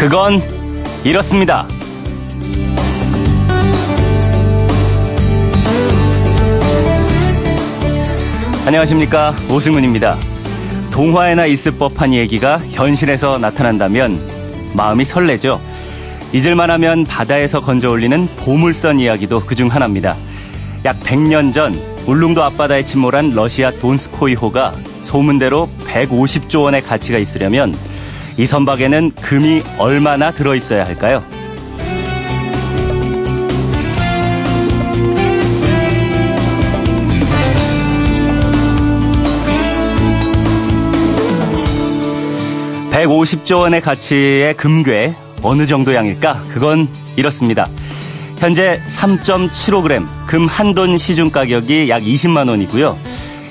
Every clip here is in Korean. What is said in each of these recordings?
그건 이렇습니다. 안녕하십니까. 오승훈입니다. 동화에나 있을 법한 얘기가 현실에서 나타난다면 마음이 설레죠. 잊을만 하면 바다에서 건져 올리는 보물선 이야기도 그중 하나입니다. 약 100년 전 울릉도 앞바다에 침몰한 러시아 돈스코이호가 소문대로 150조 원의 가치가 있으려면 이 선박에는 금이 얼마나 들어있어야 할까요? (150조) 원의 가치의 금괴 어느 정도 양일까? 그건 이렇습니다. 현재 3.75g 금 한 돈 시중 가격이 약 20만 원이고요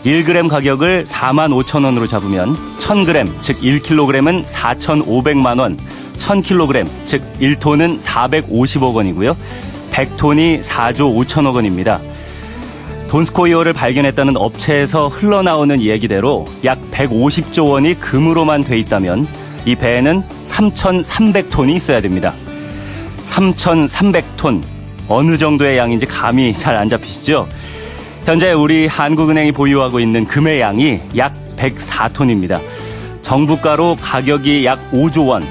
1g 가격을 4만 5천 원으로 잡으면 1000g, 즉 1kg은 4,500만 원, 1000kg, 즉 1톤은 450억 원이고요. 100톤이 4조 5천억 원입니다. 돈스코이어를 발견했다는 업체에서 흘러나오는 얘기대로 약 150조 원이 금으로만 돼 있다면 이 배에는 3,300톤이 있어야 됩니다. 3,300톤 어느 정도의 양인지 감이 잘 안 잡히시죠? 현재 우리 한국은행이 보유하고 있는 금의 양이 약 104톤입니다. 정부가로 가격이 약 5조 원,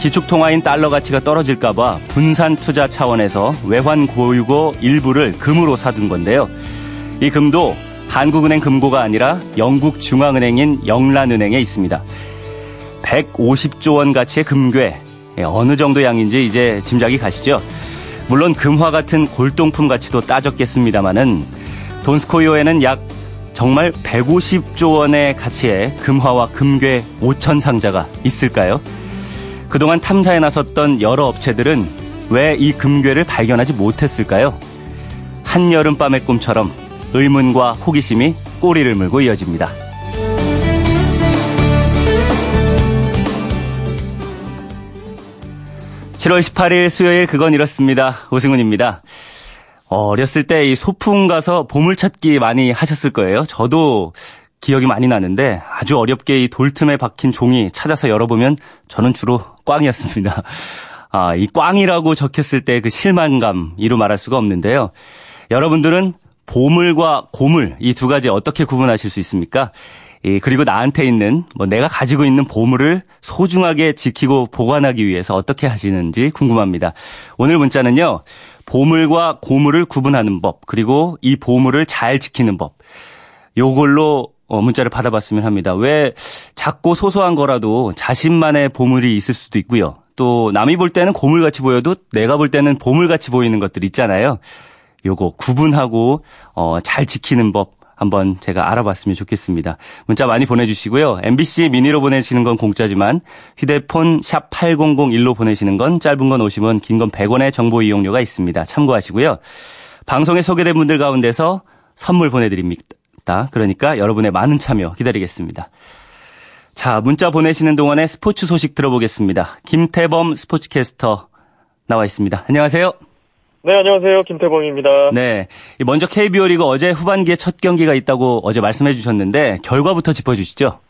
기축통화인 달러 가치가 떨어질까봐 분산 투자 차원에서 외환 고유고 일부를 금으로 사둔 건데요. 이 금도 한국은행 금고가 아니라 영국 중앙은행인 영란은행에 있습니다. 150조 원 가치의 금괴, 예, 어느 정도 양인지 이제 짐작이 가시죠? 물론 금화 같은 골동품 가치도 따졌겠습니다마는 돈스코이오에는 약 정말 150조 원의 가치의 금화와 금괴 5천 상자가 있을까요? 그동안 탐사에 나섰던 여러 업체들은 왜 이 금괴를 발견하지 못했을까요? 한여름밤의 꿈처럼 의문과 호기심이 꼬리를 물고 이어집니다. 7월 18일 수요일 그건 이렇습니다. 오승훈입니다. 어렸을 때 이 소풍 가서 보물찾기 많이 하셨을 거예요. 저도 기억이 많이 나는데 아주 어렵게 이 돌틈에 박힌 종이 찾아서 열어보면 저는 주로 꽝이었습니다. 아, 이 꽝이라고 적혔을 때 그 실망감 이루 말할 수가 없는데요. 여러분들은 보물과 고물 이 두 가지 어떻게 구분하실 수 있습니까? 이 그리고 나한테 있는 뭐 내가 가지고 있는 보물을 소중하게 지키고 보관하기 위해서 어떻게 하시는지 궁금합니다. 오늘 문자는요. 보물과 고물을 구분하는 법, 그리고 이 보물을 잘 지키는 법. 요걸로 어, 문자를 받아봤으면 합니다. 왜 작고 소소한 거라도 자신만의 보물이 있을 수도 있고요. 또 남이 볼 때는 고물같이 보여도 내가 볼 때는 보물같이 보이는 것들 있잖아요. 요거 구분하고 어, 잘 지키는 법 한번 제가 알아봤으면 좋겠습니다. 문자 많이 보내주시고요. MBC 미니로 보내시는 건 공짜지만 휴대폰 샵 8001로 보내시는 건 짧은 건 50원, 긴 건 100원의 정보 이용료가 있습니다. 참고하시고요. 방송에 소개된 분들 가운데서 선물 보내드립니다. 그러니까 여러분의 많은 참여 기다리겠습니다. 자, 문자 보내시는 동안에 스포츠 소식 들어보겠습니다. 김태범 스포츠캐스터 나와 있습니다. 안녕하세요. 네, 안녕하세요. 김태범입니다. 네. 먼저 KBO 리그 어제 후반기에 첫 경기가 있다고 어제 말씀해 주셨는데 결과부터 짚어 주시죠.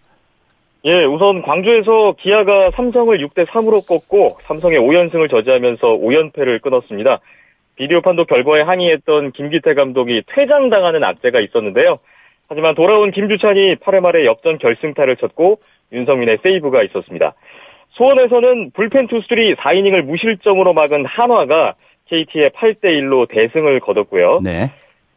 예, 우선 광주에서 기아가 삼성을 6대 3으로 꺾고 삼성의 5연승을 저지하면서 5연패를 끊었습니다. 비디오 판독 결과에 항의했던 김기태 감독이 퇴장당하는 악재가 있었는데요. 하지만 돌아온 김주찬이 8회 말에 역전 결승타를 쳤고 윤성민의 세이브가 있었습니다. 수원에서는 불펜 투수들이 4이닝을 무실점으로 막은 한화가 KT의 8대 1로 대승을 거뒀고요. 네.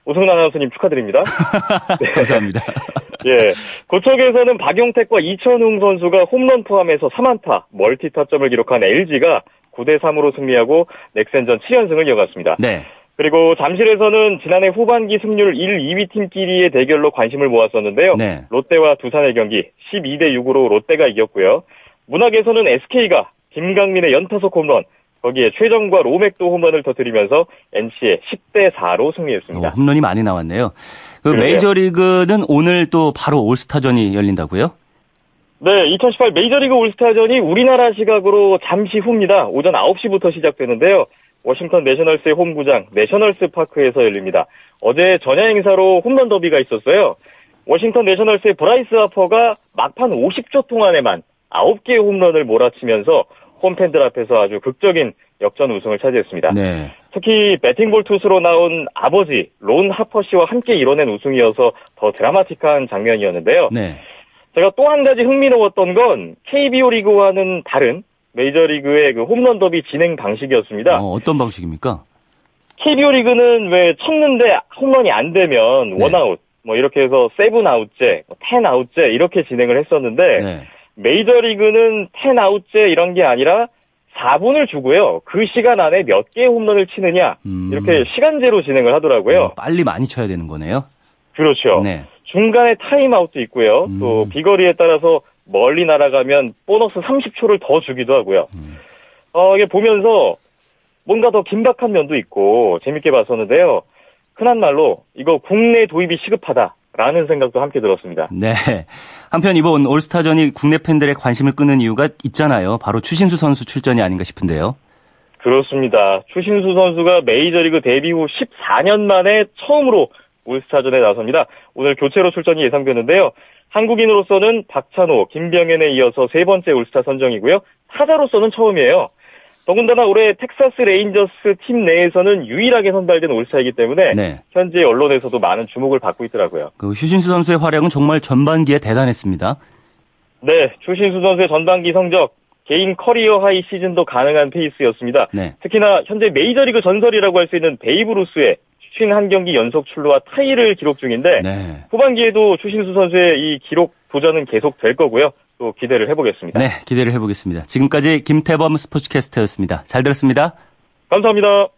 오승훈 아나운서님 축하드립니다. 네. 감사합니다. 예. 고척에서는 박용택과 이천웅 선수가 홈런 포함해서 3안타, 멀티 타점을 기록한 LG가 9대 3으로 승리하고 넥센전 7연승을 이어갔습니다. 네. 그리고 잠실에서는 지난해 후반기 승률 1, 2위 팀끼리의 대결로 관심을 모았었는데요. 네. 롯데와 두산의 경기 12대 6으로 롯데가 이겼고요. 문학에서는 SK가 김강민의 연타석 홈런, 거기에 최정과 로맥도 홈런을 터뜨리면서 NC의 10대 4로 승리했습니다. 오, 홈런이 많이 나왔네요. 그 메이저리그는 오늘 또 바로 올스타전이 열린다고요? 네, 2018 메이저리그 올스타전이 우리나라 시각으로 잠시 후입니다. 오전 9시부터 시작되는데요. 워싱턴 내셔널스의 홈구장 내셔널스 파크에서 열립니다. 어제 전야 행사로 홈런 더비가 있었어요. 워싱턴 내셔널스의 브라이스 하퍼가 막판 50초 동안에만 9개의 홈런을 몰아치면서 홈팬들 앞에서 아주 극적인 역전 우승을 차지했습니다. 네. 특히 배팅볼 투수로 나온 아버지 론 하퍼 씨와 함께 이뤄낸 우승이어서 더 드라마틱한 장면이었는데요. 네. 제가 또 한 가지 흥미로웠던 건 KBO 리그와는 다른 메이저리그의 그 홈런 더비 진행 방식이었습니다. 어, 떤 방식입니까? KBO 리그는 왜 쳤는데 홈런이 안 되면 네. 원아웃, 뭐 이렇게 해서 seven 아웃제, 뭐 ten 아웃제 이렇게 진행을 했었는데 네. 메이저리그는 텐 아웃제 이런 게 아니라 4분을 주고요. 그 시간 안에 몇 개의 홈런을 치느냐 음. 이렇게 시간제로 진행을 하더라고요. 어, 빨리 많이 쳐야 되는 거네요. 그렇죠. 네. 중간에 타임아웃도 있고요. 음. 또 비거리에 따라서 멀리 날아가면 보너스 30초를 더 주기도 하고요. 음. 어, 이게 보면서 뭔가 더 긴박한 면도 있고 재밌게 봤었는데요. 흔한 말로 이거 국내 도입이 시급하다라는 생각도 함께 들었습니다. 네. 한편 이번 올스타전이 국내 팬들의 관심을 끄는 이유가 있잖아요. 바로 추신수 선수 출전이 아닌가 싶은데요. 그렇습니다. 추신수 선수가 메이저리그 데뷔 후 14년 만에 처음으로 올스타전에 나섭니다. 오늘 교체로 출전이 예상되는데요. 한국인으로서는 박찬호, 김병현에 이어서 세 번째 올스타 선정이고요. 타자로서는 처음이에요. 더군다나 올해 텍사스 레인저스 팀 내에서는 유일하게 선발된 올스타이기 때문에 네. 현재 언론에서도 많은 주목을 받고 있더라고요. 그 추신수 선수의 활약은 정말 전반기에 대단했습니다. 네, 추신수 선수의 전반기 성적 개인 career high 시즌도 가능한 페이스였습니다. 네. 특히나 현재 메이저리그 전설이라고 할 수 있는 베이브 루스의 51경기 연속 출루와 타이를 기록 중인데 네. 후반기에도 추신수 선수의 이 기록 도전은 계속 될 거고요. 또 기대를 해보겠습니다. 네, 기대를 해보겠습니다. 지금까지 김태범 스포츠캐스터였습니다. 잘 들었습니다. 감사합니다.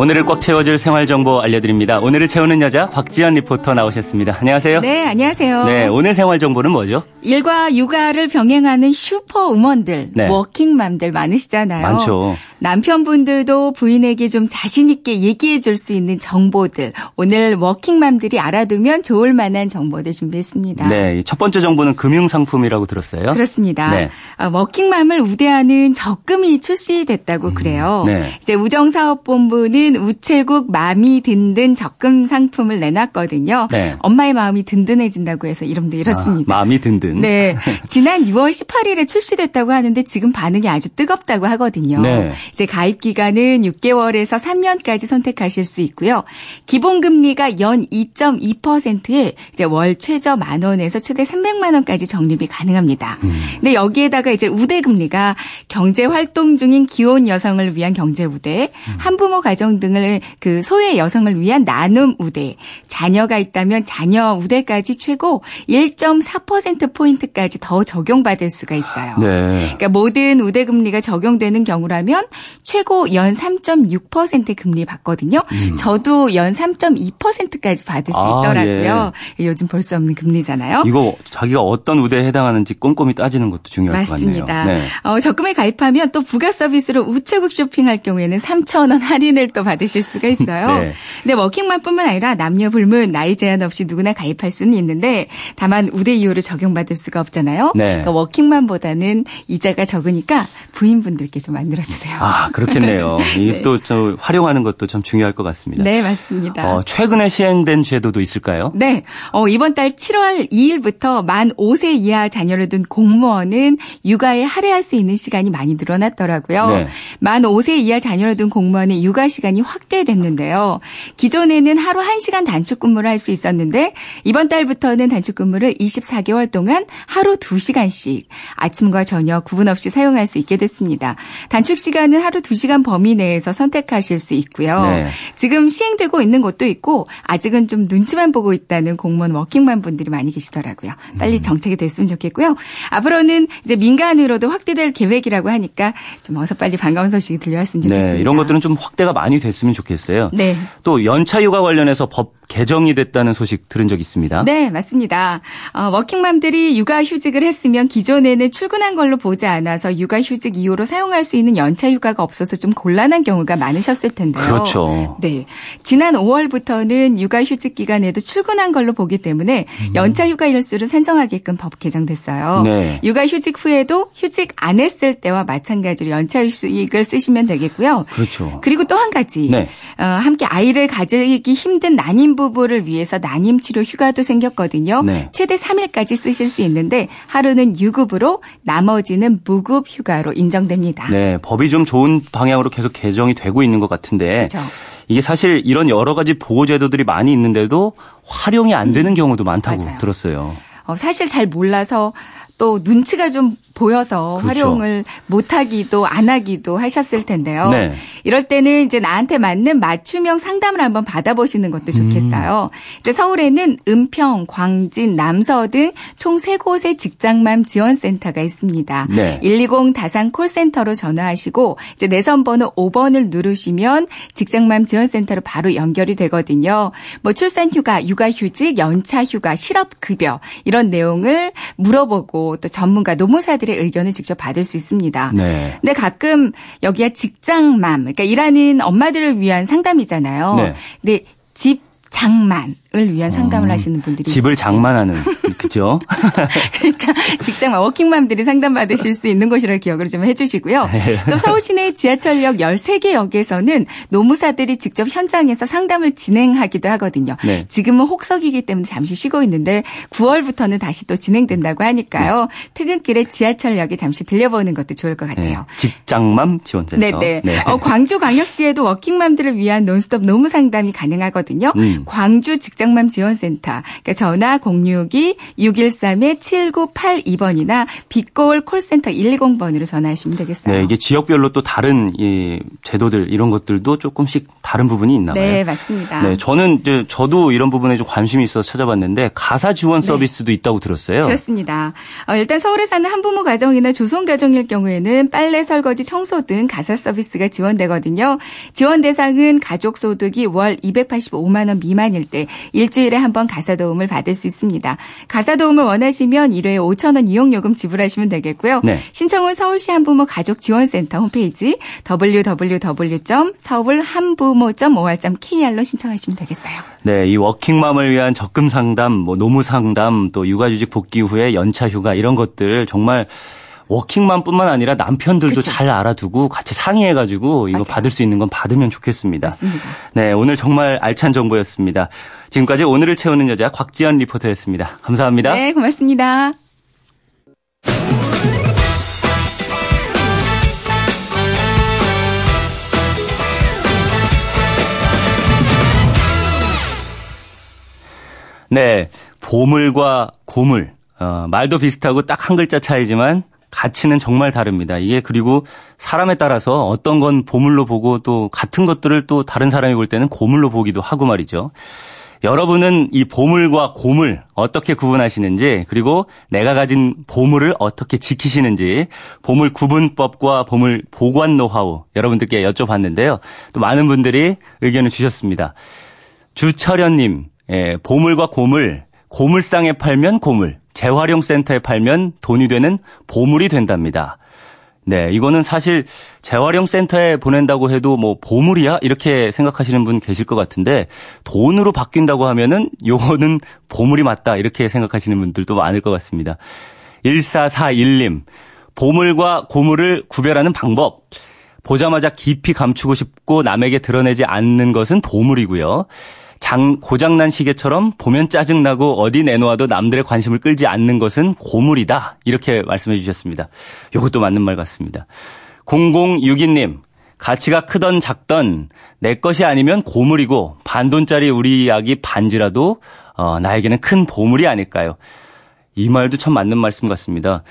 오늘을 꽉 채워줄 생활 정보 알려드립니다. 오늘을 채우는 여자 곽지연 리포터 나오셨습니다. 안녕하세요. 네, 안녕하세요. 네, 오늘 생활 정보는 뭐죠? 일과 육아를 병행하는 슈퍼우먼들, 네. 워킹맘들 많으시잖아요. 많죠. 남편분들도 부인에게 좀 자신 있게 얘기해 줄 수 있는 정보들. 오늘 워킹맘들이 알아두면 좋을 만한 정보들 준비했습니다. 네, 첫 번째 정보는 금융 상품이라고 들었어요. 그렇습니다. 네. 아, 워킹맘을 우대하는 적금이 출시됐다고 음, 그래요. 네. 이제 우정사업본부는 우체국 마음이 든든 적금 상품을 내놨거든요. 네. 엄마의 마음이 든든해진다고 해서 이름도 이렇습니다. 아, 마음이 든든. 네. 지난 6월 18일에 출시됐다고 하는데 지금 반응이 아주 뜨겁다고 하거든요. 네. 이제 가입 기간은 6개월에서 3년까지 선택하실 수 있고요. 기본 금리가 연 2.2%에 이제 월 최저 만 원에서 최대 300만 원까지 적립이 가능합니다. 음. 근데 여기에다가 이제 우대 금리가 경제 활동 중인 기혼 여성을 위한 경제 우대, 음. 한부모 가정 등을 그 소외 여성을 위한 나눔 우대, 자녀가 있다면 자녀 우대까지 최고 1.4% 포인트까지 더 적용받을 수가 있어요. 네. 그러니까 모든 우대 금리가 적용되는 경우라면 최고 연 3.6% 금리 받거든요. 음. 저도 연 3.2%까지 받을 수 아, 있더라고요. 예. 요즘 볼 수 없는 금리잖아요. 이거 자기가 어떤 우대에 해당하는지 꼼꼼히 따지는 것도 중요할 맞습니다. 것 같네요. 네. 어, 적금에 가입하면 또 부가 서비스로 우체국 쇼핑할 경우에는 3,000원 할인을 또 받으실 수가 있어요. 네. 근데 워킹맘뿐만 아니라 남녀 불문 나이 제한 없이 누구나 가입할 수는 있는데 다만 우대 이율을 적용받을 수가 없잖아요. 네. 그러니까 워킹맘보다는 이자가 적으니까 부인분들께 좀 만들어 주세요. 아, 그렇겠네요. 이게 네. 또저 활용하는 것도 참 중요할 것 같습니다. 네, 맞습니다. 어, 최근에 시행된 제도도 있을까요? 네. 어, 이번 달 7월 2일부터 만 5세 이하 자녀를 둔 공무원은 육아에 할애할 수 있는 시간이 많이 늘어났더라고요. 네. 만 5세 이하 자녀를 둔 공무원의 육아 시간이 확대됐는데요. 기존에는 하루 1시간 단축 근무를 할 수 있었는데 이번 달부터는 단축 근무를 24개월 동안 하루 2시간씩 아침과 저녁 구분 없이 사용할 수 있게 됐습니다. 단축 시간 시간은 하루 2시간 범위 내에서 선택하실 수 있고요. 네. 지금 시행되고 있는 곳도 있고 아직은 좀 눈치만 보고 있다는 공무원 워킹맘 분들이 많이 계시더라고요. 빨리 음. 정책이 됐으면 좋겠고요. 앞으로는 이제 민간으로도 확대될 계획이라고 하니까 좀 어서 빨리 반가운 소식이 들려왔으면 네, 좋겠습니다. 네, 이런 것들은 좀 확대가 많이 됐으면 좋겠어요. 네. 또 연차 휴가 관련해서 법 개정이 됐다는 소식 들은 적 있습니다. 네, 맞습니다. 어, 워킹맘들이 육아휴직을 했으면 기존에는 출근한 걸로 보지 않아서 육아휴직 이후로 사용할 수 있는 연차 휴가가 없어서 좀 곤란한 경우가 많으셨을 텐데요. 그렇죠. 네. 지난 5월부터는 육아휴직 기간에도 출근한 걸로 보기 때문에 음. 연차 휴가 일수를 산정하게끔 법 개정됐어요. 네. 육아휴직 후에도 휴직 안 했을 때와 마찬가지로 연차 휴직을 쓰시면 되겠고요. 그렇죠. 그리고 또 한 가지 가지. 네. 어, 함께 아이를 가지기 힘든 난임 부부를 위해서 난임 치료 휴가도 생겼거든요. 네. 최대 3일까지 쓰실 수 있는데 하루는 유급으로 나머지는 무급 휴가로 인정됩니다. 네, 법이 좀 좋은 방향으로 계속 개정이 되고 있는 것 같은데. 그렇죠. 이게 사실 이런 여러 가지 보호 제도들이 많이 있는데도 활용이 안 되는 음. 경우도 많다고 맞아요. 들었어요. 어, 사실 잘 몰라서 또 눈치가 좀 보여서 그렇죠. 활용을 못하기도 안 하기도 하셨을 텐데요. 네. 이럴 때는 이제 나한테 맞는 맞춤형 상담을 한번 받아보시는 것도 좋겠어요. 음. 이제 서울에는 은평, 광진, 남서 등 총 세 곳의 직장맘 지원센터가 있습니다. 네. 120 다산 콜센터로 전화하시고 이제 내선 번호 5번을 누르시면 직장맘 지원센터로 바로 연결이 되거든요. 뭐 출산휴가, 육아휴직, 연차휴가, 실업급여 이런 내용을 물어보고 또 전문가 노무사들이 사람들의 의견을 직접 받을 수 있습니다. 네. 근데 가끔 여기가 직장맘, 그러니까 일하는 엄마들을 위한 상담이잖아요. 네. 근데 집 장만 을 위한 상담을 어, 하시는 분들이 집을 있어요. 장만하는 그죠? 그러니까 직장 워킹맘들이 상담 받으실 수 있는 곳이라고 기억을 좀 해주시고요. 네. 또 서울 시내 지하철역 13개 역에서는 노무사들이 직접 현장에서 상담을 진행하기도 하거든요. 네. 지금은 혹석이기 때문에 잠시 쉬고 있는데 9월부터는 다시 또 진행된다고 하니까요. 네. 퇴근길에 지하철역에 잠시 들려보는 것도 좋을 것 같아요. 네. 직장맘 지원센터. 네네. 네. 어, 광주광역시에도 워킹맘들을 위한 논스톱 노무 상담이 가능하거든요. 음. 광주 직 직장맘 지원센터. 그러니까 전화 062-613-7982번이나 빛거울 콜센터 120번으로 전화하시면 되겠어요. 네, 이게 지역별로 또 다른 이 제도들 이런 것들도 조금씩 다른 부분이 있나 봐요. 네, 맞습니다. 네, 저는 이제 저도 이런 부분에 좀 관심이 있어서 찾아봤는데 가사 지원 네. 서비스도 네. 있다고 들었어요. 그렇습니다. 어, 일단 서울에 사는 한부모 가정이나 조선 가정일 경우에는 빨래, 설거지, 청소 등 가사 서비스가 지원되거든요. 지원 대상은 가족 소득이 월 285만 원 미만일 때 일주일에 한 번 가사 도움을 받을 수 있습니다. 가사 도움을 원하시면 1회에 5천 원 이용요금 지불하시면 되겠고요. 네. 신청은 서울시 한부모 가족 지원센터 홈페이지 www.서울한부모.or.kr로 신청하시면 되겠어요. 네, 이 워킹맘을 위한 적금 상담, 뭐 노무 상담, 또 육아휴직 복귀 후에 연차 휴가 이런 것들 정말 워킹맘뿐만 아니라 남편들도 그쵸. 잘 알아두고 같이 상의해가지고 이거 맞아요. 받을 수 있는 건 받으면 좋겠습니다. 맞습니다. 네, 오늘 정말 알찬 정보였습니다. 지금까지 오늘을 채우는 여자 곽지연 리포터였습니다. 감사합니다. 네, 고맙습니다. 네, 보물과 고물. 어, 말도 비슷하고 딱 한 글자 차이지만 가치는 정말 다릅니다. 이게 그리고 사람에 따라서 어떤 건 보물로 보고 또 같은 것들을 또 다른 사람이 볼 때는 고물로 보기도 하고 말이죠. 여러분은 이 보물과 고물 어떻게 구분하시는지 그리고 내가 가진 보물을 어떻게 지키시는지 보물 구분법과 보물 보관 노하우 여러분들께 여쭤봤는데요. 또 많은 분들이 의견을 주셨습니다. 주철현님, 예, 보물과 고물, 고물상에 팔면 고물, 재활용 센터에 팔면 돈이 되는 보물이 된답니다. 네, 이거는 사실 재활용 센터에 보낸다고 해도 뭐 보물이야? 이렇게 생각하시는 분 계실 것 같은데 돈으로 바뀐다고 하면은 요거는 보물이 맞다. 이렇게 생각하시는 분들도 많을 것 같습니다. 1441님, 보물과 고물을 구별하는 방법. 보자마자 깊이 감추고 싶고 남에게 드러내지 않는 것은 보물이고요. 장, 고장난 시계처럼 보면 짜증나고 어디 내놓아도 남들의 관심을 끌지 않는 것은 고물이다. 이렇게 말씀해 주셨습니다. 이것도 맞는 말 같습니다. 0062님, 가치가 크던 작던 내 것이 아니면 고물이고 반돈짜리 우리 약이 반지라도 어, 나에게는 큰 보물이 아닐까요? 이 말도 참 맞는 말씀 같습니다.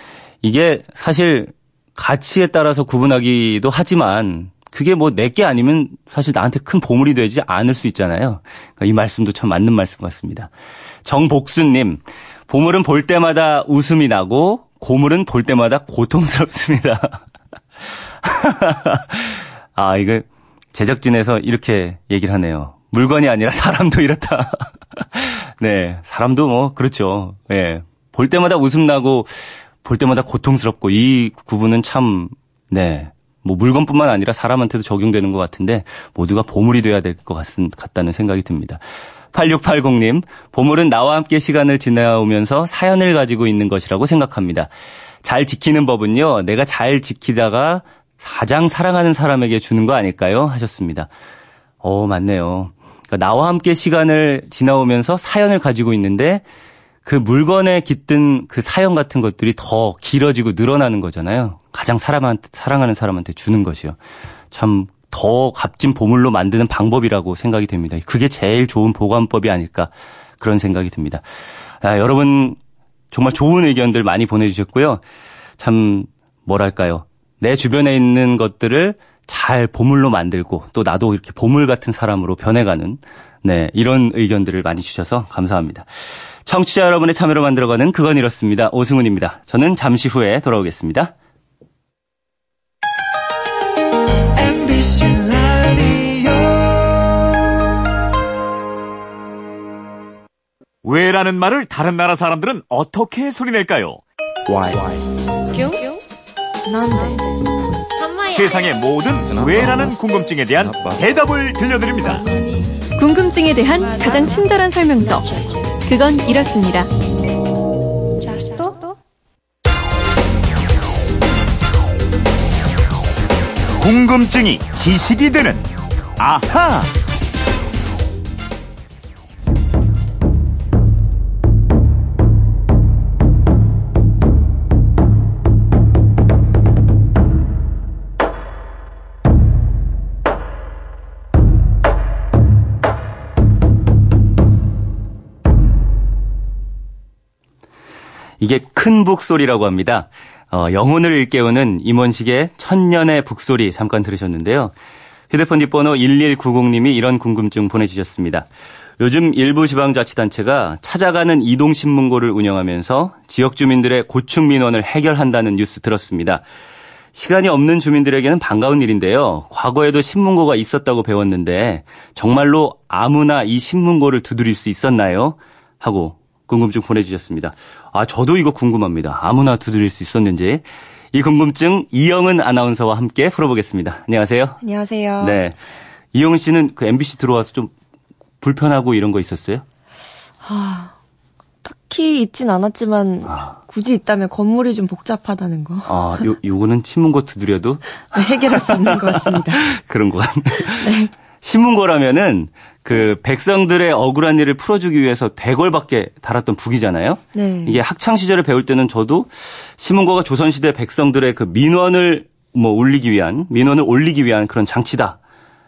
이게 사실 가치에 따라서 구분하기도 하지만 그게 뭐 내게 아니면 사실 나한테 큰 보물이 되지 않을 수 있잖아요. 그러니까 이 말씀도 참 맞는 말씀 같습니다. 정복수님, 보물은 볼 때마다 웃음이 나고 고물은 볼 때마다 고통스럽습니다. 아, 이거 제작진에서 이렇게 얘기를 하네요. 물건이 아니라 사람도 이렇다. 네, 사람도 뭐 그렇죠. 예. 네, 볼 때마다 웃음 나고 볼 때마다 고통스럽고 이 구분은 참 네. 뭐 물건뿐만 아니라 사람한테도 적용되는 것 같은데 모두가 보물이 돼야 될 것 같다는 생각이 듭니다. 8680님, 보물은 나와 함께 시간을 지나오면서 사연을 가지고 있는 것이라고 생각합니다. 잘 지키는 법은요, 내가 잘 지키다가 가장 사랑하는 사람에게 주는 거 아닐까요? 하셨습니다. 어, 맞네요. 그러니까 나와 함께 시간을 지나오면서 사연을 가지고 있는데 그 물건에 깃든 그 사연 같은 것들이 더 길어지고 늘어나는 거잖아요. 가장 사람한테, 사랑하는 사람한테 주는 것이요. 참 더 값진 보물로 만드는 방법이라고 생각이 됩니다. 그게 제일 좋은 보관법이 아닐까 그런 생각이 듭니다. 아, 여러분 정말 좋은 의견들 많이 보내주셨고요. 참 뭐랄까요. 내 주변에 있는 것들을 잘 보물로 만들고 또 나도 이렇게 보물 같은 사람으로 변해가는 네 이런 의견들을 많이 주셔서 감사합니다. 청취자 여러분의 참여로 만들어가는 그건 이렇습니다. 오승훈입니다. 저는 잠시 후에 돌아오겠습니다. 왜라는 말을 다른 나라 사람들은 어떻게 소리낼까요? Why? 세상의 모든 왜라는 궁금증에 대한 대답을 들려드립니다. 궁금증에 대한 가장 친절한 설명서. 그건 이렇습니다. 궁금증이 지식이 되는 아하. 이게 큰 북소리라고 합니다. 어, 영혼을 일깨우는 임원식의 천년의 북소리 잠깐 들으셨는데요. 휴대폰 뒷번호 1190님이 이런 궁금증 보내주셨습니다. 요즘 일부 지방자치단체가 찾아가는 이동신문고를 운영하면서 지역 주민들의 고충 민원을 해결한다는 뉴스 들었습니다. 시간이 없는 주민들에게는 반가운 일인데요. 과거에도 신문고가 있었다고 배웠는데 정말로 아무나 이 신문고를 두드릴 수 있었나요? 하고 궁금증 보내주셨습니다. 아, 저도 이거 궁금합니다. 아무나 두드릴 수 있었는지. 이 궁금증 이영은 아나운서와 함께 풀어보겠습니다. 안녕하세요. 안녕하세요. 네. 이영은 씨는 그 MBC 들어와서 좀 불편하고 이런 거 있었어요? 아, 딱히 있진 않았지만 아. 굳이 있다면 건물이 좀 복잡하다는 거. 아, 요 요거는 신문고 두드려도 네, 해결할 수 없는 것 같습니다. 그런 거 같네. 네. 신문고라면은 그 백성들의 억울한 일을 풀어주기 위해서 대궐밖에 달았던 북이잖아요. 네. 이게 학창 시절에 배울 때는 저도 신문고가 조선시대 백성들의 그 민원을 뭐 올리기 위한 민원을 올리기 위한 그런 장치다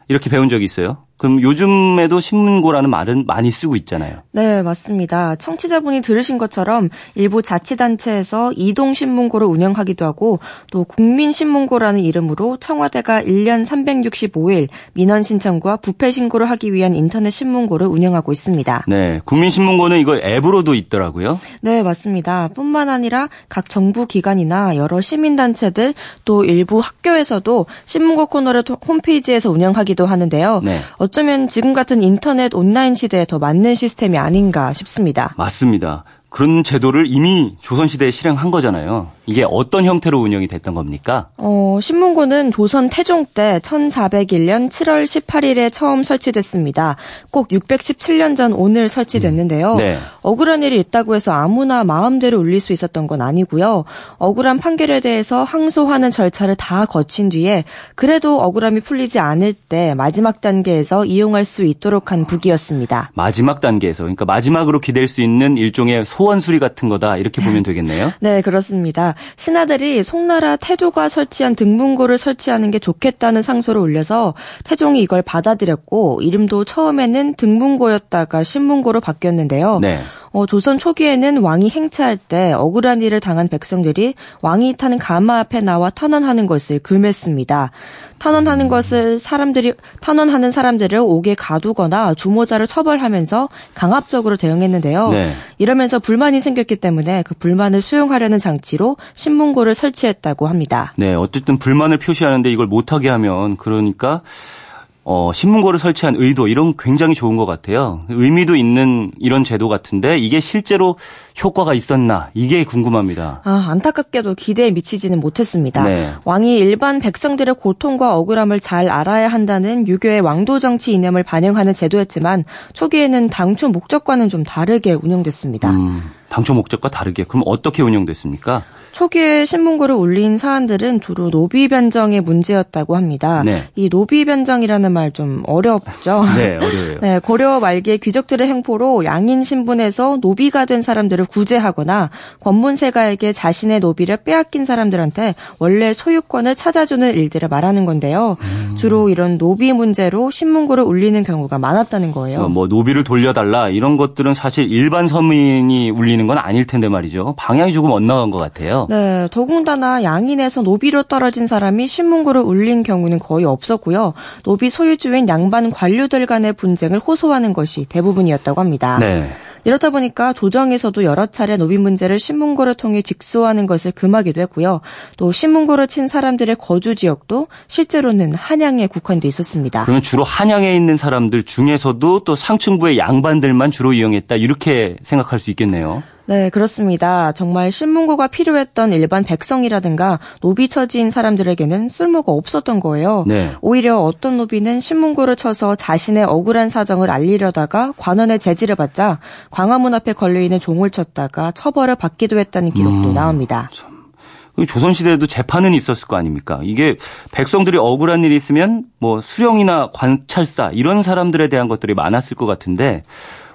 이렇게 배운 적이 있어요. 그럼 요즘에도 신문고라는 말은 많이 쓰고 있잖아요. 네, 맞습니다. 청취자분이 들으신 것처럼 일부 자치단체에서 이동신문고를 운영하기도 하고 또 국민신문고라는 이름으로 청와대가 1년 365일 민원 신청과 부패 신고를 하기 위한 인터넷 신문고를 운영하고 있습니다. 네, 국민신문고는 이거 앱으로도 있더라고요. 네, 맞습니다. 뿐만 아니라 각 정부 기관이나 여러 시민단체들 또 일부 학교에서도 신문고 코너를 홈페이지에서 운영하기도 하는데요. 네. 어쩌면 지금 같은 인터넷 온라인 시대에 더 맞는 시스템이 아닌가 싶습니다. 맞습니다. 그런 제도를 이미 조선시대에 실행한 거잖아요. 이게 어떤 형태로 운영이 됐던 겁니까? 어, 신문고는 조선 태종 때 1401년 7월 18일에 처음 설치됐습니다. 꼭 617년 전 오늘 설치됐는데요. 음, 네. 억울한 일이 있다고 해서 아무나 마음대로 울릴 수 있었던 건 아니고요. 억울한 판결에 대해서 항소하는 절차를 다 거친 뒤에 그래도 억울함이 풀리지 않을 때 마지막 단계에서 이용할 수 있도록 한 북이었습니다. 마지막 단계에서 그러니까 마지막으로 기댈 수 있는 일종의 소원 수리 같은 거다 이렇게 보면 되겠네요. 네, 그렇습니다. 신하들이 송나라 태조가 설치한 등문고를 설치하는 게 좋겠다는 상소를 올려서 태종이 이걸 받아들였고 이름도 처음에는 등문고였다가 신문고로 바뀌었는데요. 네. 어, 조선 초기에는 왕이 행차할 때 억울한 일을 당한 백성들이 왕이 타는 가마 앞에 나와 탄원하는 것을 금했습니다. 탄원하는 것을 사람들이 탄원하는 사람들을 옥에 가두거나 주모자를 처벌하면서 강압적으로 대응했는데요. 네. 이러면서 불만이 생겼기 때문에 그 불만을 수용하려는 장치로 신문고를 설치했다고 합니다. 네, 어쨌든 불만을 표시하는데 이걸 못하게 하면 그러니까 어, 신문고를 설치한 의도 이런 굉장히 좋은 것 같아요. 의미도 있는 이런 제도 같은데 이게 실제로 효과가 있었나 이게 궁금합니다. 아, 안타깝게도 기대에 미치지는 못했습니다. 네. 왕이 일반 백성들의 고통과 억울함을 잘 알아야 한다는 유교의 왕도 정치 이념을 반영하는 제도였지만 초기에는 당초 목적과는 좀 다르게 운영됐습니다. 음. 당초 목적과 다르게 그럼 어떻게 운영됐습니까? 초기에 신문고를 울린 사안들은 주로 노비 변정의 문제였다고 합니다. 네. 이 노비 변정이라는 말 좀 어렵죠. 네, 어려워요. 네, 고려 말기에 귀족들의 횡포로 양인 신분에서 노비가 된 사람들을 구제하거나 권문세가에게 자신의 노비를 빼앗긴 사람들한테 원래 소유권을 찾아주는 일들을 말하는 건데요. 음. 주로 이런 노비 문제로 신문고를 울리는 경우가 많았다는 거예요. 어, 뭐 노비를 돌려달라 이런 것들은 사실 일반 서민이 울리는 건 아닐 텐데 말이죠. 방향이 조금 엇나간 것 같아요. 네, 더군다나 양인에서 노비로 떨어진 사람이 신문고를 울린 경우는 거의 없었고요. 노비 소유주인 양반 관료들 간의 분쟁을 호소하는 것이 대부분이었다고 합니다. 네. 이렇다 보니까 조정에서도 여러 차례 노비 문제를 신문고를 통해 직소하는 것을 금하기도 했고요. 또 신문고를 친 사람들의 거주 지역도 실제로는 한양에 국한돼 있었습니다. 그러면 주로 한양에 있는 사람들 중에서도 또 상층부의 양반들만 주로 이용했다 이렇게 생각할 수 있겠네요. 네, 그렇습니다. 정말 신문고가 필요했던 일반 백성이라든가 노비 처지인 사람들에게는 쓸모가 없었던 거예요. 네. 오히려 어떤 노비는 신문고를 쳐서 자신의 억울한 사정을 알리려다가 관원의 제지를 받자 광화문 앞에 걸려있는 종을 쳤다가 처벌을 받기도 했다는 기록도 음, 나옵니다. 참. 조선시대에도 재판은 있었을 거 아닙니까? 이게 백성들이 억울한 일이 있으면 뭐 수령이나 관찰사 이런 사람들에 대한 것들이 많았을 것 같은데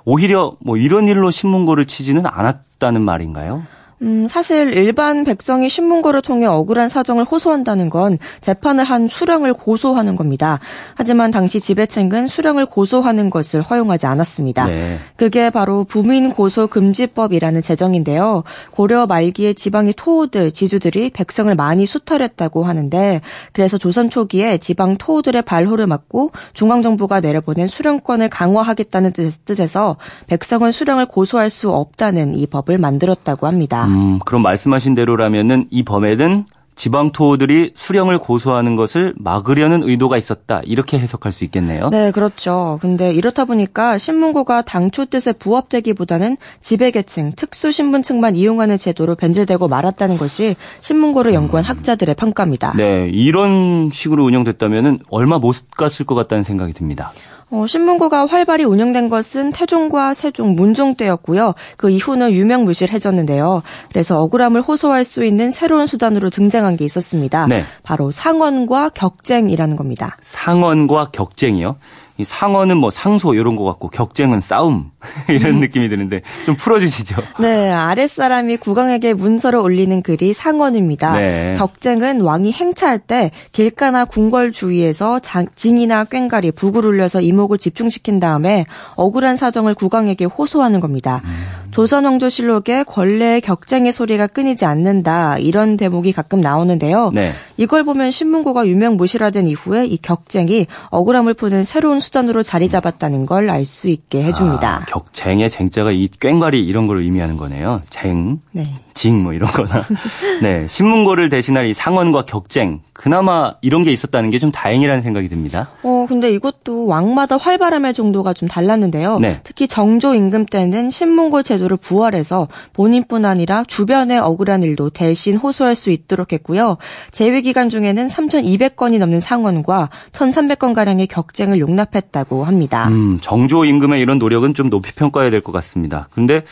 오히려 뭐 이런 일로 신문고를 치지는 않았다는 말인가요? 음, 사실 일반 백성이 신문고를 통해 억울한 사정을 호소한다는 건 재판을 한 수령을 고소하는 겁니다. 하지만 당시 지배층은 수령을 고소하는 것을 허용하지 않았습니다. 네. 그게 바로 부민 고소 금지법이라는 제정인데요. 고려 말기에 지방의 토호들, 지주들이 백성을 많이 수탈했다고 하는데 그래서 조선 초기에 지방 토호들의 발호를 막고 중앙정부가 내려보낸 수령권을 강화하겠다는 뜻에서 백성은 수령을 고소할 수 없다는 이 법을 만들었다고 합니다. 음, 그럼 말씀하신 대로라면은 이 범에는 지방 토호들이 수령을 고소하는 것을 막으려는 의도가 있었다. 이렇게 해석할 수 있겠네요. 네, 그렇죠. 근데 이렇다 보니까 신문고가 당초 뜻에 부합되기보다는 지배계층, 특수신분층만 이용하는 제도로 변질되고 말았다는 것이 신문고를 연구한 음. 학자들의 평가입니다. 네, 이런 식으로 운영됐다면 얼마 못 갔을 것 같다는 생각이 듭니다. 어, 신문고가 활발히 운영된 것은 태종과 세종, 문종 때였고요. 그 이후는 유명무실해졌는데요. 그래서 억울함을 호소할 수 있는 새로운 수단으로 등장한 게 있었습니다. 네. 바로 상언과 격쟁이라는 겁니다. 상언과 격쟁이요? 이 상어는 뭐 상소 이런 거 같고 격쟁은 싸움 이런 느낌이 드는데 좀 풀어주시죠. 네, 아랫사람이 국왕에게 문서를 올리는 글이 상언입니다. 네. 격쟁은 왕이 행차할 때 길가나 궁궐 주위에서 징이나 꽹가리, 북을 울려서 이목을 집중시킨 다음에 억울한 사정을 국왕에게 호소하는 겁니다. 음. 조선왕조실록에 권례의 격쟁의 소리가 끊이지 않는다 이런 대목이 가끔 나오는데요. 네. 이걸 보면 신문고가 유명무실화된 이후에 이 격쟁이 억울함을 푸는 새로운 수단으로 자리 잡았다는 걸 알 수 있게 해줍니다. 아, 격쟁의 쟁자가 이 꽹과리 이런 걸 의미하는 거네요. 쟁, 네. 징뭐 이런 거나. 네. 신문고를 대신할 이 상언과 격쟁. 그나마 이런 게 있었다는 게 좀 다행이라는 생각이 듭니다. 어, 근데 이것도 왕마다 활발함의 정도가 좀 달랐는데요. 네. 특히 정조 임금 때는 신문고 제도를 부활해서 본인뿐 아니라 주변의 억울한 일도 대신 호소할 수 있도록 했고요. 재위 기간 중에는 3,200건이 넘는 상언과 1,300건 가량의 격쟁을 용납 했다고 합니다. 음, 정조 임금의 이런 노력은 좀 높이 평가해야 될 것 같습니다. 근데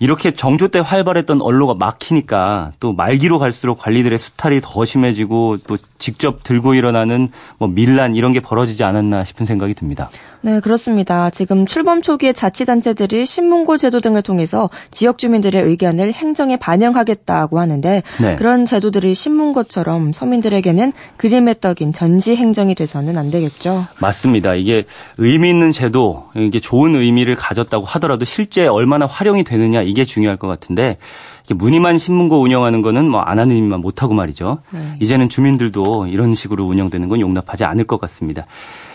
이렇게 정조 때 활발했던 언로가 막히니까 또 말기로 갈수록 관리들의 수탈이 더 심해지고 또 직접 들고 일어나는 뭐 밀란 이런 게 벌어지지 않았나 싶은 생각이 듭니다. 네, 그렇습니다. 지금 출범 초기에 자치단체들이 신문고 제도 등을 통해서 지역 주민들의 의견을 행정에 반영하겠다고 하는데 네. 그런 제도들이 신문고처럼 서민들에게는 그림의 떡인 전시 행정이 돼서는 안 되겠죠. 맞습니다. 이게 의미 있는 제도, 이게 좋은 의미를 가졌다고 하더라도 실제 얼마나 활용이 되느냐 이게 중요할 것 같은데 무늬만 신문고 운영하는 거는 뭐 안 하는 일만 못하고 말이죠. 네. 이제는 주민들도 이런 식으로 운영되는 건 용납하지 않을 것 같습니다.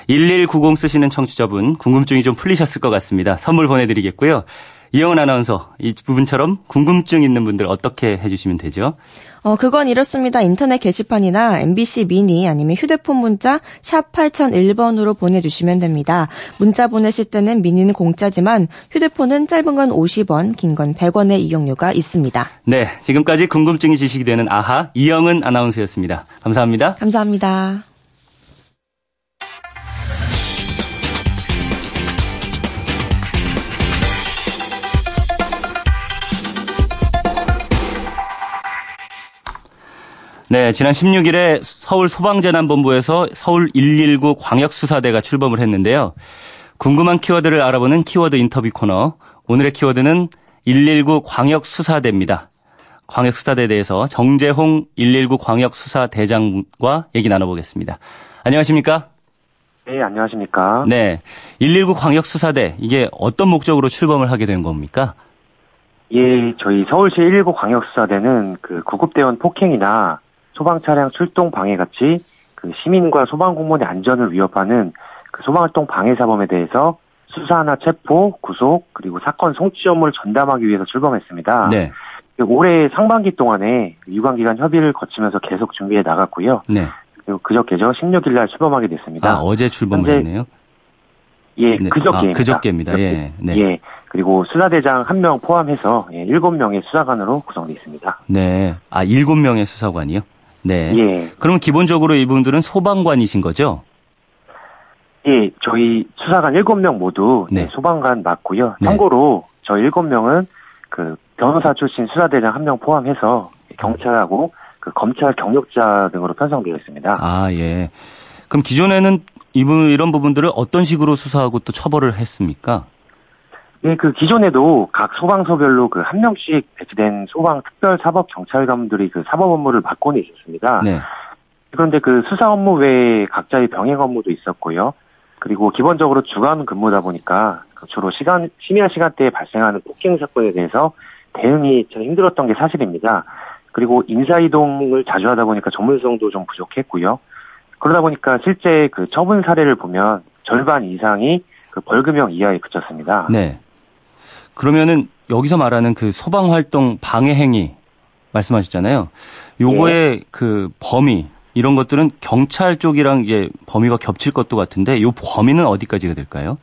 1190 쓰시는 청취자분 궁금증이 좀 풀리셨을 것 같습니다. 선물 보내드리겠고요. 이영은 아나운서 이 부분처럼 궁금증 있는 분들 어떻게 해주시면 되죠? 어, 그건 이렇습니다. 인터넷 게시판이나 MBC 미니 아니면 휴대폰 문자 샵 8001번으로 보내주시면 됩니다. 문자 보내실 때는 미니는 공짜지만 휴대폰은 짧은 건 50원, 긴 건 100원의 이용료가 있습니다. 네, 지금까지 궁금증이 지식이 되는 아하 이영은 아나운서였습니다. 감사합니다. 감사합니다. 네, 지난 16일에 서울 소방재난본부에서 서울 119 광역수사대가 출범을 했는데요. 궁금한 키워드를 알아보는 키워드 인터뷰 코너. 오늘의 키워드는 119 광역수사대입니다. 광역수사대에 대해서 정재홍 119 광역수사대장과 얘기 나눠보겠습니다. 안녕하십니까? 네, 안녕하십니까? 네. 119 광역수사대, 이게 어떤 목적으로 출범을 하게 된 겁니까? 예, 저희 서울시 119 광역수사대는 그 구급대원 폭행이나 소방 차량 출동 방해 같이 그 시민과 소방 공무원의 안전을 위협하는 그 소방활동 방해 사범에 대해서 수사나 체포, 구속 그리고 사건 송치 업무를 전담하기 위해서 출범했습니다. 네. 그 올해 상반기 동안에 유관기관 협의를 거치면서 계속 준비해 나갔고요. 네. 그리고 그저께죠 16일 날 출범하게 됐습니다. 아, 어제 출범을 했네요. 예, 네. 그저께입니다. 아, 그저께입니다. 예. 네. 예. 그리고 수사대장 한 명 포함해서 예, 7명의 수사관으로 구성되어 있습니다. 네. 아, 7명의 수사관이요? 네. 예. 그러면 기본적으로 이분들은 소방관이신 거죠? 예, 저희 수사관 7명 모두 네. 소방관 맞고요. 네. 참고로 저 7명은 그 변호사 출신 수사대장 한 명 포함해서 경찰하고 그 검찰 경력자 등으로 편성되어 있습니다. 아, 예. 그럼 기존에는 이분 이런 부분들을 어떤 식으로 수사하고 또 처벌을 했습니까? 네, 그 기존에도 각 소방서별로 그 한 명씩 배치된 소방 특별 사법 경찰관들이 그 사법 업무를 맡고는 있었습니다. 네. 그런데 그 수사 업무 외에 각자의 병행 업무도 있었고요. 그리고 기본적으로 주간 근무다 보니까 그 주로 시간 심야 시간대에 발생하는 폭행 사건에 대해서 대응이 참 힘들었던 게 사실입니다. 그리고 인사 이동을 자주 하다 보니까 전문성도 좀 부족했고요. 그러다 보니까 실제 그 처분 사례를 보면 절반 이상이 그 벌금형 이하에 그쳤습니다. 네. 그러면은 여기서 말하는 그 소방 활동 방해 행위 말씀하셨잖아요. 요거의 네. 그 범위 이런 것들은 경찰 쪽이랑 이제 범위가 겹칠 것도 같은데 요 범위는 어디까지가 될까요?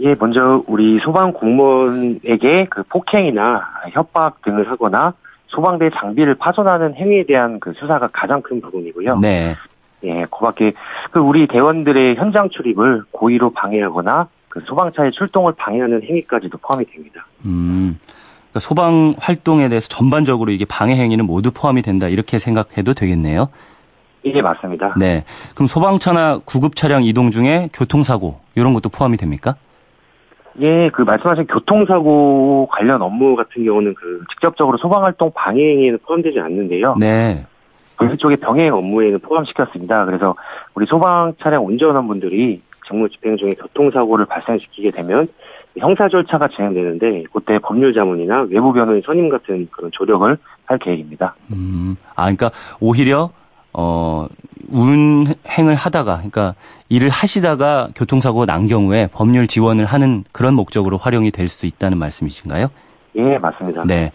예, 먼저 우리 소방 공무원에게 그 폭행이나 협박 등을 하거나 소방대 장비를 파손하는 행위에 대한 그 수사가 가장 큰 부분이고요. 네. 예, 그밖에 그 우리 대원들의 현장 출입을 고의로 방해하거나 그 소방차의 출동을 방해하는 행위까지도 포함이 됩니다. 음. 그러니까 소방 활동에 대해서 전반적으로 이게 방해 행위는 모두 포함이 된다 이렇게 생각해도 되겠네요. 이게 맞습니다. 네. 그럼 소방차나 구급 차량 이동 중에 교통사고 이런 것도 포함이 됩니까? 예, 그 말씀하신 교통사고 관련 업무 같은 경우는 그 직접적으로 소방활동 방해 행위에는 포함되지 않는데요. 네. 그쪽에 병행 업무에는 포함시켰습니다. 그래서 우리 소방 차량 운전원분들이 직무 집행 중에 교통사고를 발생시키게 되면 형사 절차가 진행되는데 그때 법률 자문이나 외부 변호인 선임 같은 그런 조력을 할 계획입니다. 음, 아, 그러니까 오히려 어 운행을 하다가 그러니까 일을 하시다가 교통사고가 난 경우에 법률 지원을 하는 그런 목적으로 활용이 될 수 있다는 말씀이신가요? 예, 맞습니다. 네.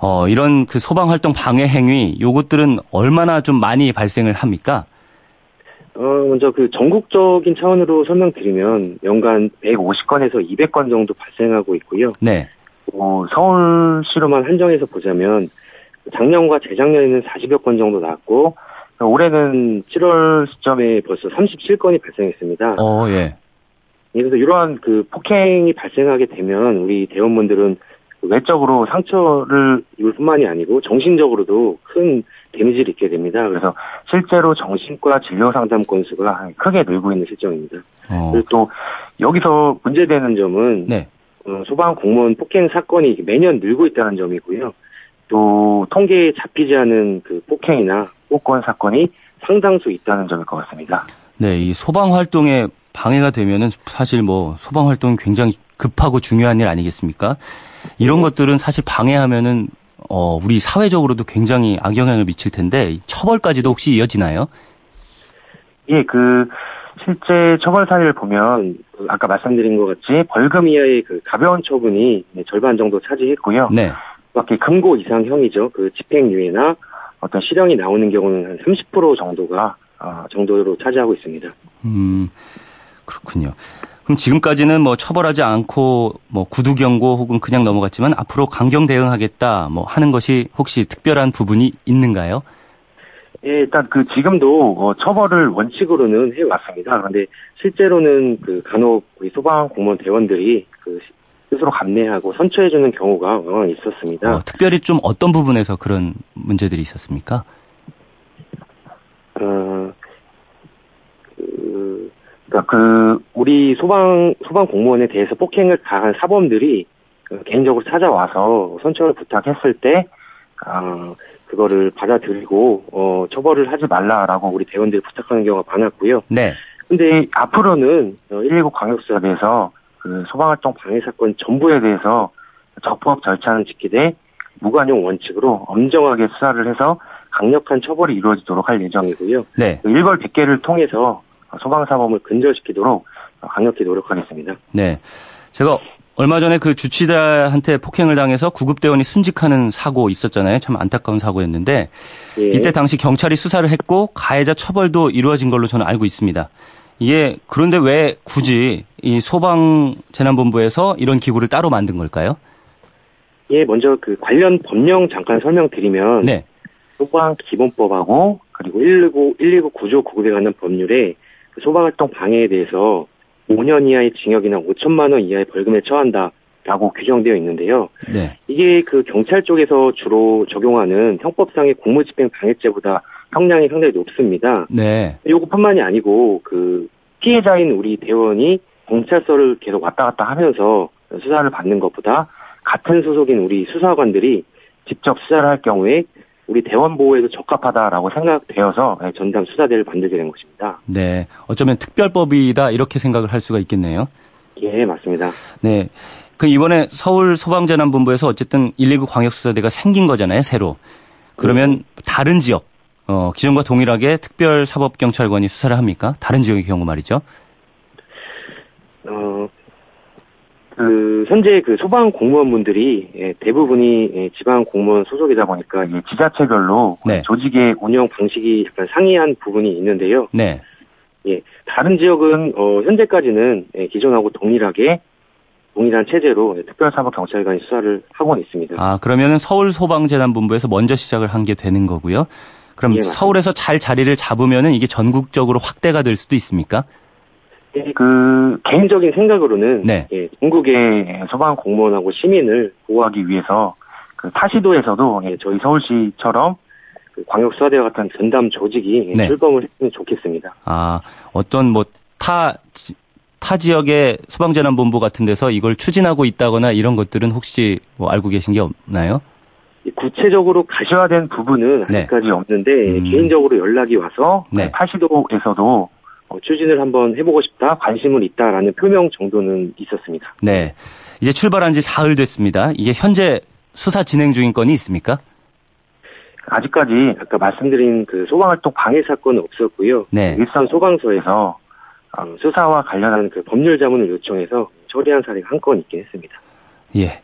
어, 이런 그 소방 활동 방해 행위 요것들은 얼마나 좀 많이 발생을 합니까? 어, 먼저 그 전국적인 차원으로 설명드리면 연간 150건에서 200건 정도 발생하고 있고요. 네. 어, 서울시로만 한정해서 보자면 작년과 재작년에는 40여 건 정도 나왔고 올해는 7월 시점에 벌써 37건이 발생했습니다. 어, 예. 그래서 이러한 그 폭행이 발생하게 되면 우리 대원분들은 외적으로 상처를 입을 뿐만이 아니고 정신적으로도 큰 데미지를 입게 됩니다. 그래서 실제로 정신과 진료 상담 건수가 크게 늘고 있는 실정입니다. 어. 그리고 또 여기서 문제되는 점은 네. 어, 소방 공무원 폭행 사건이 매년 늘고 있다는 점이고요. 또 통계에 잡히지 않은 그 폭행이나 폭권 사건이 상당수 있다는 점일 것 같습니다. 네, 이 소방 활동에 방해가 되면은 사실 뭐 소방 활동이 굉장히 급하고 중요한 일 아니겠습니까? 이런 네. 것들은 사실 방해하면은 어, 우리 사회적으로도 굉장히 악영향을 미칠 텐데 처벌까지도 혹시 이어지나요? 예, 그 실제 처벌 사례를 보면 그 아까 말씀드린 것 같이 벌금 이하의 그 가벼운 처분이 절반 정도 차지했고요. 네. 밖에 금고 이상형이죠. 그 집행유예나 어떤 실형이 나오는 경우는 한 30% 정도가 어, 정도로 차지하고 있습니다. 음, 그렇군요. 그럼 지금까지는 뭐 처벌하지 않고 뭐 구두 경고 혹은 그냥 넘어갔지만 앞으로 강경 대응하겠다 뭐 하는 것이 혹시 특별한 부분이 있는가요? 예, 일단 그 지금도 어, 처벌을 원칙으로는 해왔습니다. 그런데 실제로는 그 간혹 우리 소방 공무원 대원들이 그 스스로 감내하고 선처해주는 경우가 있었습니다. 어, 특별히 좀 어떤 부분에서 그런 문제들이 있었습니까? 그러니까 그 우리 소방 소방 공무원에 대해서 폭행을 가한 사범들이 그 개인적으로 찾아와서 선처를 부탁했을 때 어, 그거를 받아들이고 어, 처벌을 하지 말라라고 우리 대원들이 부탁하는 경우가 많았고요. 네. 근데 앞으로는 119 광역수사대에서 그 소방활동 방해 사건 전부에 대해서 적법 절차는 지키되 무관용 원칙으로 엄정하게 수사를 해서 강력한 처벌이 이루어지도록 할 예정이고요. 네. 일벌 100개를 통해서 소방사범을 근절시키도록 강력히 노력하겠습니다. 네. 제가 얼마 전에 그 주치자한테 폭행을 당해서 구급대원이 순직하는 사고 있었잖아요. 참 안타까운 사고였는데 예. 이때 당시 경찰이 수사를 했고 가해자 처벌도 이루어진 걸로 저는 알고 있습니다. 이게 그런데 왜 굳이 이 소방재난본부에서 이런 기구를 따로 만든 걸까요? 예, 먼저 그 관련 법령 잠깐 설명드리면 네. 소방기본법하고 그리고 119, 119 구조 구급에 관한 법률에 그 소방활동 방해에 대해서 5년 이하의 징역이나 5천만 원 이하의 벌금에 처한다라고 규정되어 있는데요. 네. 이게 그 경찰 쪽에서 주로 적용하는 형법상의 공무집행 방해죄보다 형량이 상당히 높습니다. 네. 요것뿐만이 아니고 그 피해자인 우리 대원이 경찰서를 계속 왔다 갔다 하면서 수사를 받는 것보다 같은 소속인 우리 수사관들이 직접 수사를 할 경우에 우리 대원 보호에도 적합하다라고 생각되어서 전담 수사대를 만들게 된 것입니다. 네. 어쩌면 특별법이다 이렇게 생각을 할 수가 있겠네요. 예, 맞습니다. 네. 그 이번에 서울 소방재난본부에서 어쨌든 119 광역수사대가 생긴 거잖아요, 새로. 그러면 네. 다른 지역, 어, 기존과 동일하게 특별사법경찰관이 수사를 합니까? 다른 지역의 경우 말이죠. 어, 그 현재 그 소방 공무원분들이 예, 대부분이 예, 지방 공무원 소속이다 보니까 지자체별로 네. 조직의 운영 방식이 약간 상이한 부분이 있는데요. 네. 예, 다른 지역은 어, 현재까지는 예, 기존하고 동일하게 동일한 체제로 특별사법경찰관이 수사를 하고 있습니다. 아 그러면은 서울 소방재난본부에서 먼저 시작을 한 게 되는 거고요. 그럼 예, 서울에서 잘 자리를 잡으면은 이게 전국적으로 확대가 될 수도 있습니까? 그 개인적인 생각으로는 네. 예, 전국의 소방 공무원하고 시민을 보호하기 위해서 그 타시도에서도 예, 저희 서울시처럼 그 광역수사대와 같은 전담 조직이 네. 출범을 했으면 좋겠습니다. 아 어떤 뭐타타 지역의 소방재난본부 같은 데서 이걸 추진하고 있다거나 이런 것들은 혹시 뭐 알고 계신 게 없나요? 구체적으로 가셔야 된 부분은 네. 아직까지 없는데 음. 개인적으로 연락이 와서 네. 타시도에서도 어, 추진을 한번 해보고 싶다, 관심은 있다라는 표명 정도는 있었습니다. 네. 이제 출발한 지 사흘 됐습니다. 이게 현재 수사 진행 중인 건이 있습니까? 아직까지 아까 말씀드린 그 소방활동 방해 사건은 없었고요. 네. 일선 소방서에서 어, 수사와 관련한 그 법률 자문을 요청해서 처리한 사례가 한 건 있긴 했습니다. 예.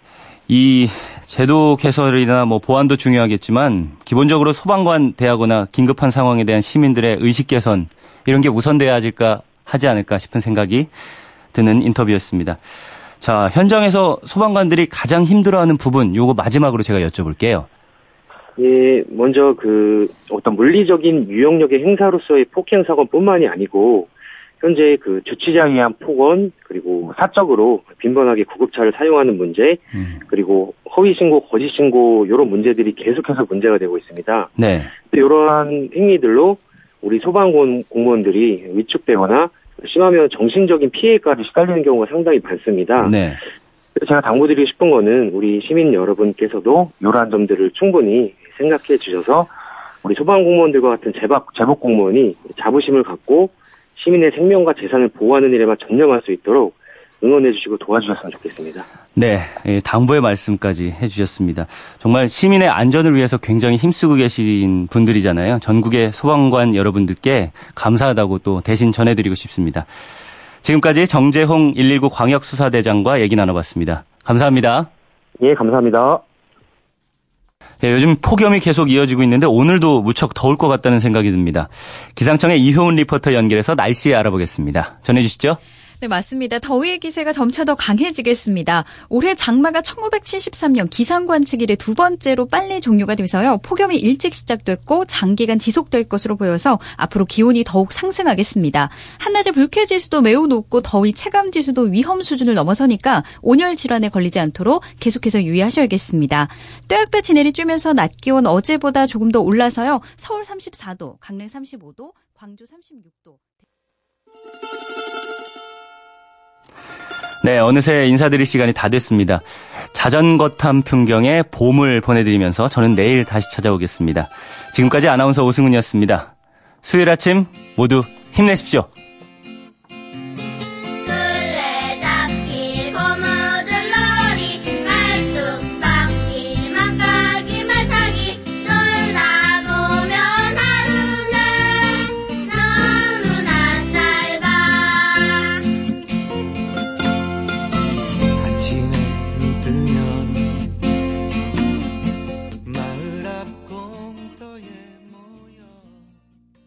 이 제도 개설이나 뭐 보안도 중요하겠지만 기본적으로 소방관 대하거나 긴급한 상황에 대한 시민들의 의식 개선 이런 게 우선돼야 할까 하지 않을까 싶은 생각이 드는 인터뷰였습니다. 자, 현장에서 소방관들이 가장 힘들어하는 부분 요거 마지막으로 제가 여쭤볼게요. 예, 먼저 그 어떤 물리적인 유형력의 행사로서의 폭행 사건뿐만이 아니고 현재 그 주치자에 의한 폭언 그리고 사적으로 빈번하게 구급차를 사용하는 문제 음. 그리고 허위 신고, 거짓 신고 이런 문제들이 계속해서 문제가 되고 있습니다. 네. 이러한 행위들로 우리 소방 공무원들이 위축되거나 심하면 정신적인 피해까지 시달리는 경우가 상당히 많습니다. 네. 제가 당부드리고 싶은 거는 우리 시민 여러분께서도 이러한 점들을 충분히 생각해 주셔서 우리 소방 공무원들과 같은 제박, 제복 공무원이 자부심을 갖고 시민의 생명과 재산을 보호하는 일에만 전념할 수 있도록 응원해 주시고 도와주셨으면 좋겠습니다. 네, 예, 당부의 말씀까지 해주셨습니다. 정말 시민의 안전을 위해서 굉장히 힘쓰고 계신 분들이잖아요. 전국의 소방관 여러분들께 감사하다고 또 대신 전해드리고 싶습니다. 지금까지 정재홍 119 광역수사대장과 얘기 나눠봤습니다. 감사합니다. 예, 감사합니다. 예, 요즘 폭염이 계속 이어지고 있는데 오늘도 무척 더울 것 같다는 생각이 듭니다. 기상청의 이효은 리포터 연결해서 날씨 알아보겠습니다. 전해주시죠. 네, 맞습니다. 더위의 기세가 점차 더 강해지겠습니다. 올해 장마가 1973년 기상관측 이래 두 번째로 빨리 종료가 돼서요. 폭염이 일찍 시작됐고 장기간 지속될 것으로 보여서 앞으로 기온이 더욱 상승하겠습니다. 한낮에 불쾌지수도 매우 높고 더위 체감지수도 위험 수준을 넘어서니까 온열 질환에 걸리지 않도록 계속해서 유의하셔야겠습니다. 떼약볕이 내리쬐면서 낮 기온 어제보다 조금 더 올라서요. 서울 34도, 강릉 35도, 광주 36도. 네, 어느새 인사드릴 시간이 다 됐습니다. 자전거 탐 풍경에 봄을 보내드리면서 저는 내일 다시 찾아오겠습니다. 지금까지 아나운서 오승훈이었습니다. 수요일 아침 모두 힘내십시오.